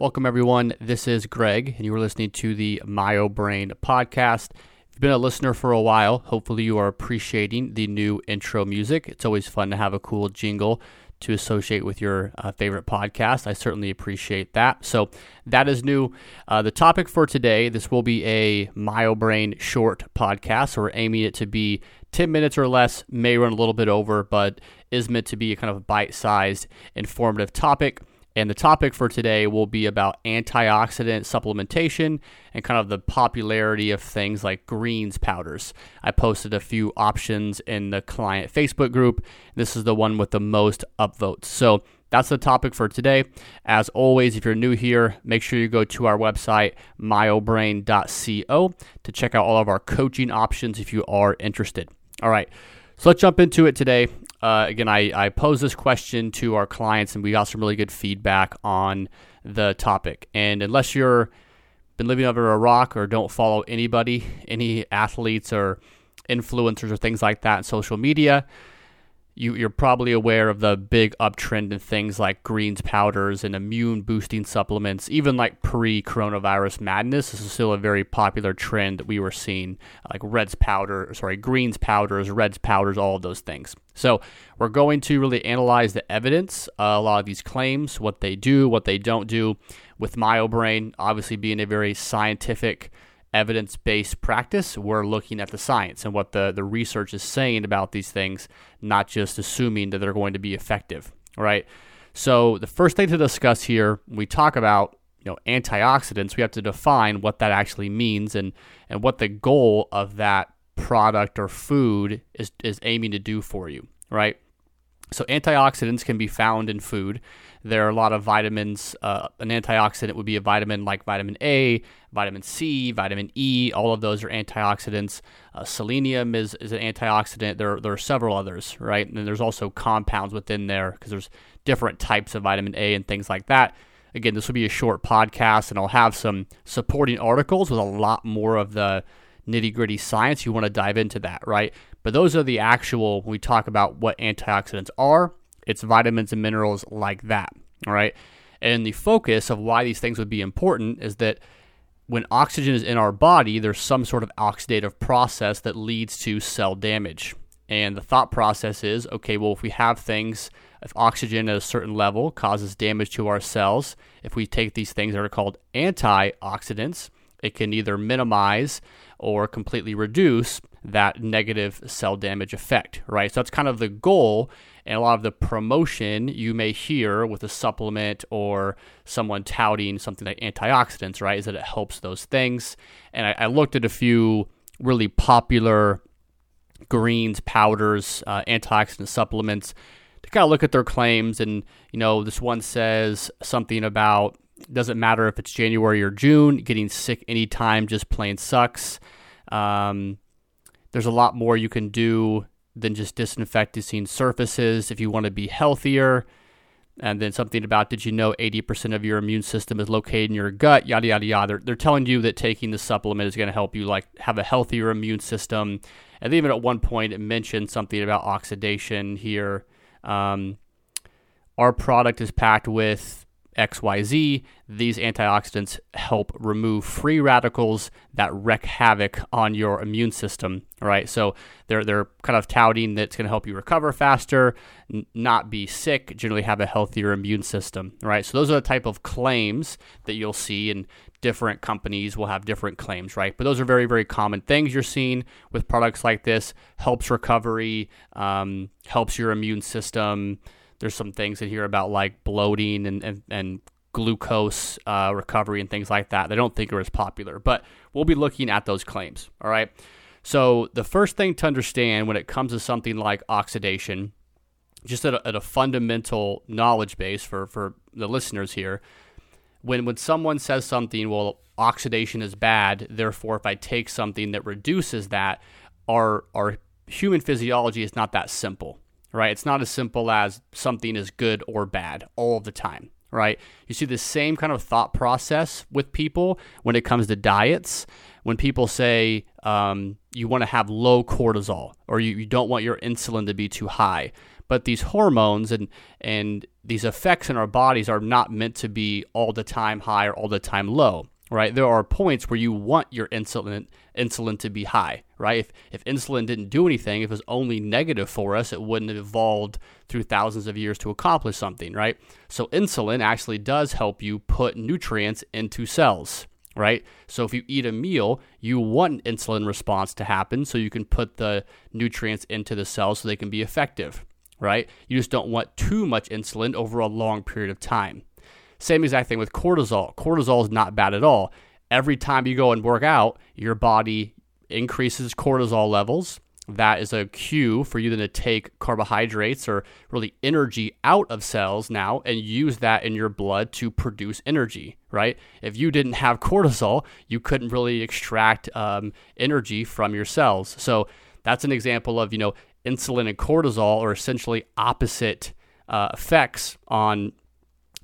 Welcome, everyone. This is Greg, and you are listening to the MyoBrain podcast. If you've been a listener for a while, hopefully you are appreciating the new intro music. It's always fun to have a cool jingle to associate with your uh, favorite podcast. I certainly appreciate that. So that is new. Uh, the topic for today, this will be a MyoBrain short podcast. So we're aiming it to be 10 minutes or less, may run a little bit over, but is meant to be a kind of bite-sized, informative topic. And the topic for today will be about antioxidant supplementation and kind of the popularity of things like greens powders. I posted a few options in the client Facebook group. This is the one with the most upvotes. So that's the topic for today. As always, if you're new here, make sure you go to our website, myobrain.co, to check out all of our coaching options if you are interested. All right, so let's jump into it today. Uh, again, I, I posed this question to our clients, and we got some really good feedback on the topic. And unless you're been living under a rock or don't follow anybody, any athletes or influencers or things like that in social media, you, you're probably aware of the big uptrend in things like greens powders and immune boosting supplements, even like pre coronavirus madness. This is still a very popular trend that we were seeing, like reds powder, sorry, greens powders, reds powders, all of those things. So we're going to really analyze the evidence, uh, a lot of these claims, what they do, what they don't do, with MyoBrain obviously being a very scientific evidence based practice, we're looking at the science and what the, the research is saying about these things, not just assuming that they're going to be effective, right? So, the first thing to discuss here, we talk about you know antioxidants, we have to define what that actually means and, and what the goal of that product or food is, is aiming to do for you, right? So, antioxidants can be found in food. There are a lot of vitamins. Uh, an antioxidant would be a vitamin like vitamin A, vitamin C, vitamin E. All of those are antioxidants. Uh, selenium is, is an antioxidant. There, there are several others, right? And there's also compounds within there because there's different types of vitamin A and things like that. Again, this will be a short podcast, and I'll have some supporting articles with a lot more of the nitty gritty science. You want to dive into that, right? But those are the actual, when we talk about what antioxidants are, it's vitamins and minerals like that. All right. And the focus of why these things would be important is that when oxygen is in our body, there's some sort of oxidative process that leads to cell damage. And the thought process is okay, well, if we have things, if oxygen at a certain level causes damage to our cells, if we take these things that are called antioxidants, it can either minimize or completely reduce that negative cell damage effect, right? So that's kind of the goal. And a lot of the promotion you may hear with a supplement or someone touting something like antioxidants, right, is that it helps those things. And I, I looked at a few really popular greens, powders, uh, antioxidant supplements to kind of look at their claims. And, you know, this one says something about doesn't matter if it's January or June, getting sick anytime just plain sucks. Um, there's a lot more you can do than just disinfecting surfaces if you want to be healthier. And then something about did you know 80% of your immune system is located in your gut, yada, yada, yada. They're, they're telling you that taking the supplement is going to help you like have a healthier immune system. And even at one point, it mentioned something about oxidation here. Um, our product is packed with XYZ, these antioxidants help remove free radicals that wreak havoc on your immune system, right? So they're they're kind of touting that it's going to help you recover faster, n- not be sick, generally have a healthier immune system, right? So those are the type of claims that you'll see and different companies will have different claims, right? But those are very, very common things you're seeing with products like this. Helps recovery, um, helps your immune system, there's some things in here about like bloating and, and, and glucose uh, recovery and things like that. They don't think are as popular, but we'll be looking at those claims. All right. So the first thing to understand when it comes to something like oxidation, just at a, at a fundamental knowledge base for, for the listeners here, when when someone says something, well, oxidation is bad, therefore if I take something that reduces that, our our human physiology is not that simple right? It's not as simple as something is good or bad all the time, right? You see the same kind of thought process with people when it comes to diets. When people say um, you want to have low cortisol or you, you don't want your insulin to be too high, but these hormones and and these effects in our bodies are not meant to be all the time high or all the time low right? There are points where you want your insulin insulin to be high, right? If if insulin didn't do anything, if it was only negative for us, it wouldn't have evolved through thousands of years to accomplish something, right? So insulin actually does help you put nutrients into cells, right? So if you eat a meal, you want an insulin response to happen so you can put the nutrients into the cells so they can be effective, right? You just don't want too much insulin over a long period of time. Same exact thing with cortisol. Cortisol is not bad at all. Every time you go and work out, your body increases cortisol levels. That is a cue for you then to take carbohydrates or really energy out of cells now and use that in your blood to produce energy, right? If you didn't have cortisol, you couldn't really extract um, energy from your cells. So that's an example of, you know, insulin and cortisol are essentially opposite uh, effects on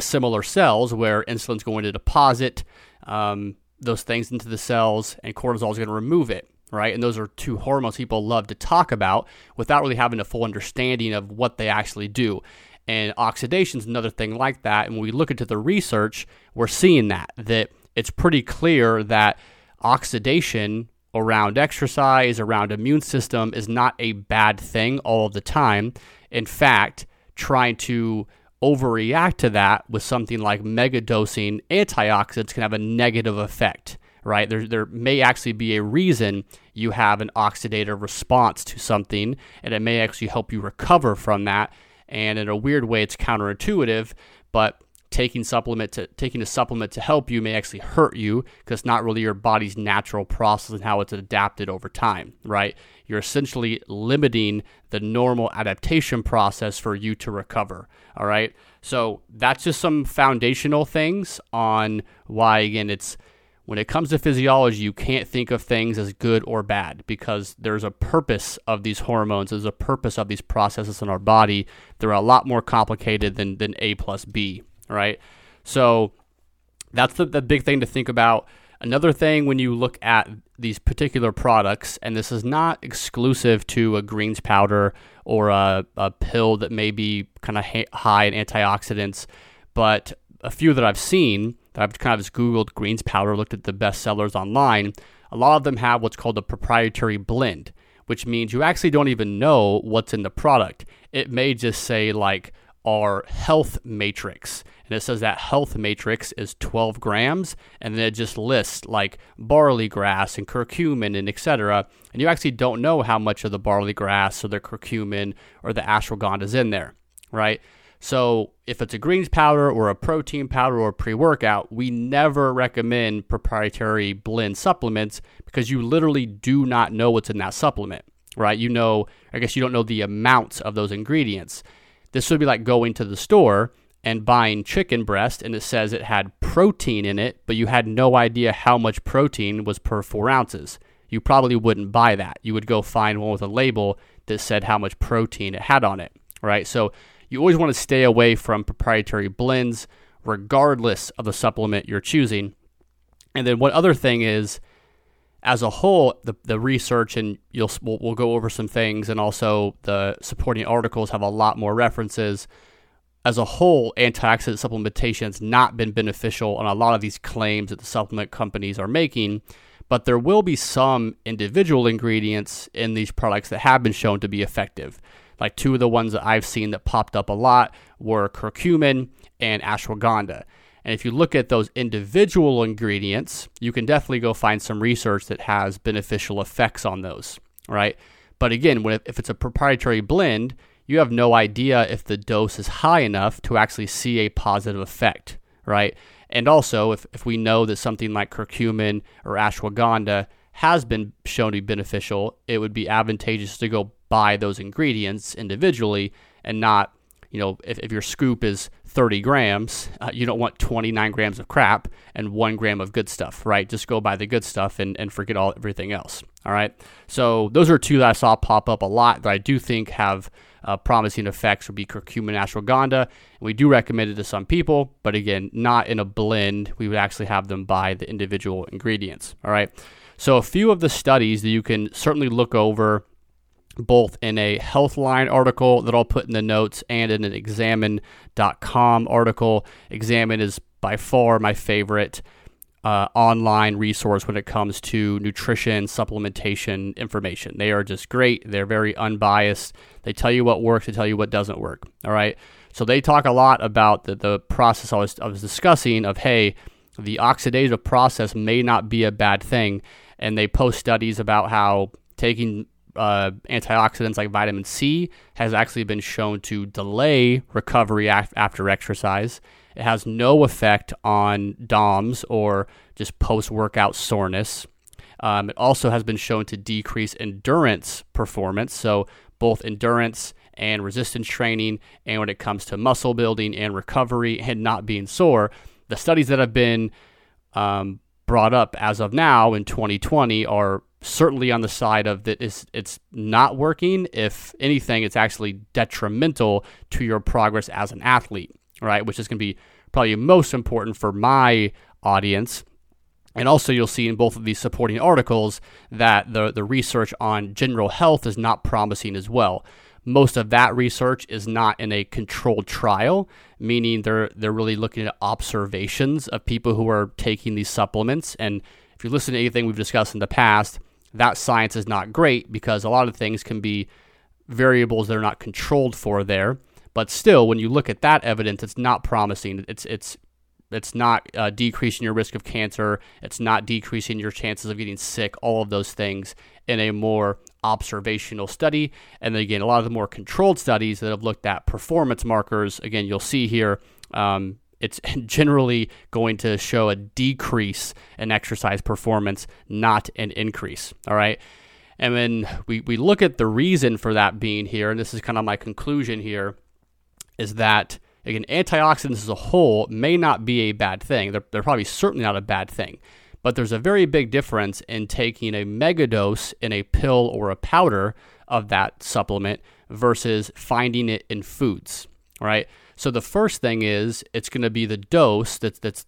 similar cells where insulin's going to deposit um, those things into the cells and cortisol is going to remove it right? And those are two hormones people love to talk about without really having a full understanding of what they actually do. And oxidation is another thing like that. And when we look into the research we're seeing that that it's pretty clear that oxidation around exercise around immune system is not a bad thing all the time. In fact trying to overreact to that with something like mega dosing antioxidants can have a negative effect, right? There, there may actually be a reason you have an oxidative response to something, and it may actually help you recover from that. And in a weird way, it's counterintuitive, but taking supplement to taking a supplement to help you may actually hurt you because it's not really your body's natural process and how it's adapted over time, right? You're essentially limiting the normal adaptation process for you to recover. All right. So that's just some foundational things on why again it's when it comes to physiology, you can't think of things as good or bad because there's a purpose of these hormones, there's a purpose of these processes in our body. They're a lot more complicated than, than A plus B right? So that's the, the big thing to think about. Another thing when you look at these particular products, and this is not exclusive to a greens powder or a, a pill that may be kind of high in antioxidants, but a few that I've seen that I've kind of just Googled greens powder, looked at the best sellers online, a lot of them have what's called a proprietary blend, which means you actually don't even know what's in the product. It may just say like our health matrix and it says that health matrix is 12 grams, and then it just lists like barley grass and curcumin and etc. And you actually don't know how much of the barley grass or the curcumin or the ashwagandha is in there, right? So if it's a greens powder or a protein powder or pre-workout, we never recommend proprietary blend supplements because you literally do not know what's in that supplement, right? You know, I guess you don't know the amounts of those ingredients. This would be like going to the store and buying chicken breast and it says it had protein in it, but you had no idea how much protein was per four ounces. You probably wouldn't buy that. You would go find one with a label that said how much protein it had on it, right? So you always want to stay away from proprietary blends, regardless of the supplement you're choosing. And then one other thing is, as a whole, the, the research and you'll we'll, we'll go over some things, and also the supporting articles have a lot more references as a whole, antioxidant supplementation has not been beneficial on a lot of these claims that the supplement companies are making. But there will be some individual ingredients in these products that have been shown to be effective. Like two of the ones that I've seen that popped up a lot were curcumin and ashwagandha. And if you look at those individual ingredients, you can definitely go find some research that has beneficial effects on those, right? But again, if it's a proprietary blend, you have no idea if the dose is high enough to actually see a positive effect, right? And also, if, if we know that something like curcumin or ashwagandha has been shown to be beneficial, it would be advantageous to go buy those ingredients individually and not, you know, if, if your scoop is 30 grams, uh, you don't want 29 grams of crap and one gram of good stuff, right? Just go buy the good stuff and, and forget all everything else. All right. So those are two that I saw pop up a lot that I do think have uh, promising effects would be curcumin ashwagandha. And we do recommend it to some people, but again, not in a blend. We would actually have them buy the individual ingredients. All right. So a few of the studies that you can certainly look over both in a Healthline article that I'll put in the notes and in an Examine.com article. Examine is by far my favorite uh, online resource when it comes to nutrition, supplementation information. They are just great. They're very unbiased. They tell you what works, they tell you what doesn't work. All right. So they talk a lot about the, the process I was, I was discussing of, hey, the oxidative process may not be a bad thing. And they post studies about how taking uh, antioxidants like vitamin C has actually been shown to delay recovery af- after exercise. It has no effect on DOMS or just post workout soreness. Um, it also has been shown to decrease endurance performance. So, both endurance and resistance training, and when it comes to muscle building and recovery and not being sore, the studies that have been um, brought up as of now in 2020 are certainly on the side of that it's, it's not working. If anything, it's actually detrimental to your progress as an athlete, right? Which is going to be probably most important for my audience. And also, you'll see in both of these supporting articles that the, the research on general health is not promising as well. Most of that research is not in a controlled trial, meaning they're they're really looking at observations of people who are taking these supplements. And if you listen to anything we've discussed in the past, that science is not great because a lot of things can be variables that are not controlled for there. But still, when you look at that evidence, it's not promising. It's it's it's not uh, decreasing your risk of cancer. It's not decreasing your chances of getting sick. All of those things in a more observational study. And then again, a lot of the more controlled studies that have looked at performance markers, again, you'll see here, um, it's generally going to show a decrease in exercise performance, not an increase. All right. And then we, we look at the reason for that being here, and this is kind of my conclusion here, is that again, antioxidants as a whole may not be a bad thing. They're, they're probably certainly not a bad thing. But there's a very big difference in taking a megadose in a pill or a powder of that supplement versus finding it in foods, right? So the first thing is it's going to be the dose that's that's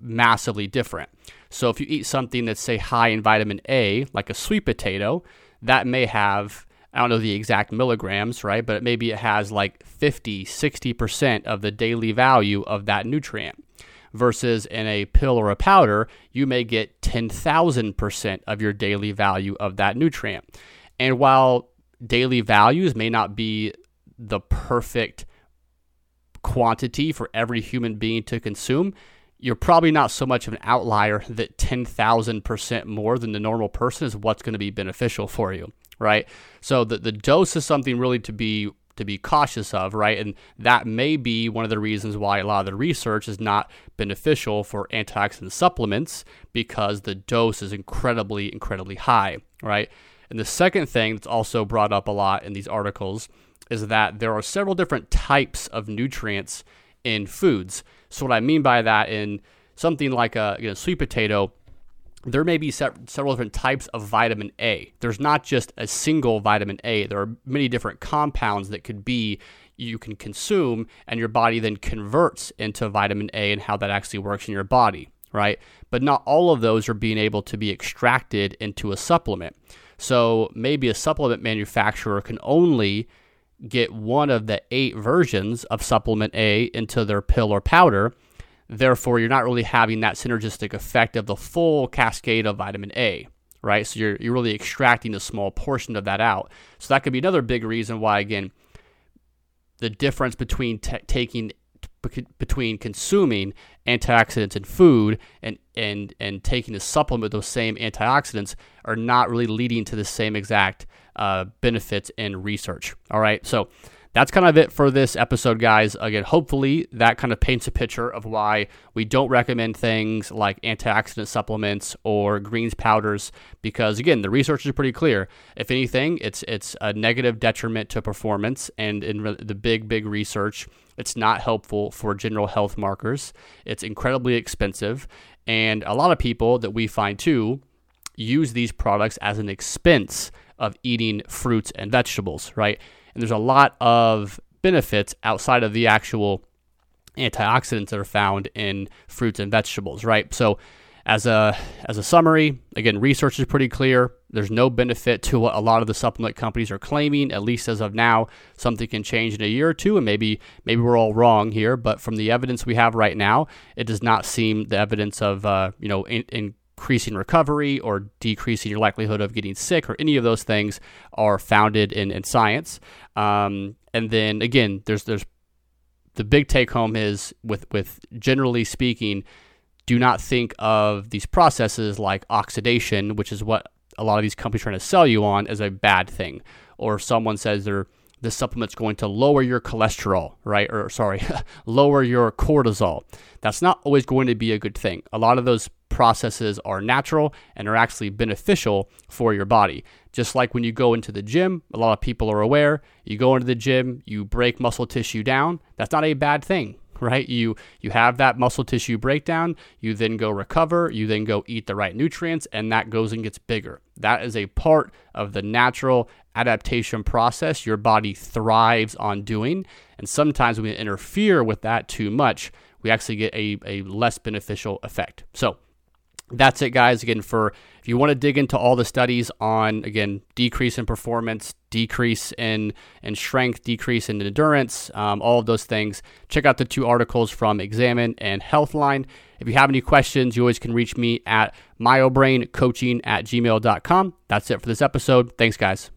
massively different. So if you eat something that's say high in vitamin A, like a sweet potato, that may have I don't know the exact milligrams, right? But maybe it has like 50, 60% of the daily value of that nutrient versus in a pill or a powder, you may get 10,000% of your daily value of that nutrient. And while daily values may not be the perfect quantity for every human being to consume, you're probably not so much of an outlier that 10,000% more than the normal person is what's going to be beneficial for you, right? So the, the dose is something really to be to be cautious of, right? And that may be one of the reasons why a lot of the research is not beneficial for antioxidant supplements because the dose is incredibly, incredibly high, right? And the second thing that's also brought up a lot in these articles is that there are several different types of nutrients in foods. So, what I mean by that, in something like a you know, sweet potato, there may be several different types of vitamin A. There's not just a single vitamin A. There are many different compounds that could be you can consume and your body then converts into vitamin A and how that actually works in your body, right? But not all of those are being able to be extracted into a supplement. So maybe a supplement manufacturer can only get one of the eight versions of supplement A into their pill or powder Therefore, you're not really having that synergistic effect of the full cascade of vitamin A, right? So you're, you're really extracting a small portion of that out. So that could be another big reason why, again, the difference between t- taking between consuming antioxidants in food and and and taking a supplement those same antioxidants are not really leading to the same exact uh, benefits in research. All right, so that's kind of it for this episode, guys. Again, hopefully that kind of paints a picture of why we don't recommend things like antioxidant supplements or greens powders because again, the research is pretty clear. If anything, it's it's a negative detriment to performance and in the big big research, it's not helpful for general health markers. It's incredibly expensive and a lot of people that we find too use these products as an expense of eating fruits and vegetables, right? And there's a lot of benefits outside of the actual antioxidants that are found in fruits and vegetables, right? So as a as a summary, again, research is pretty clear. There's no benefit to what a lot of the supplement companies are claiming, at least as of now. Something can change in a year or two, and maybe maybe we're all wrong here. But from the evidence we have right now, it does not seem the evidence of uh, you know in, increasing recovery or decreasing your likelihood of getting sick or any of those things are founded in, in science. Um, and then again, there's there's the big take home is with with generally speaking do not think of these processes like oxidation, which is what a lot of these companies are trying to sell you on, as a bad thing. Or someone says they're this supplement's going to lower your cholesterol, right? Or sorry, lower your cortisol. That's not always going to be a good thing. A lot of those processes are natural and are actually beneficial for your body. Just like when you go into the gym, a lot of people are aware, you go into the gym, you break muscle tissue down. That's not a bad thing right? You you have that muscle tissue breakdown, you then go recover, you then go eat the right nutrients and that goes and gets bigger. That is a part of the natural adaptation process your body thrives on doing. And sometimes when we interfere with that too much, we actually get a, a less beneficial effect. So that's it, guys. Again, for if you want to dig into all the studies on again decrease in performance, decrease in in strength, decrease in endurance, um, all of those things, check out the two articles from Examine and Healthline. If you have any questions, you always can reach me at myobraincoaching at gmail.com. That's it for this episode. Thanks, guys.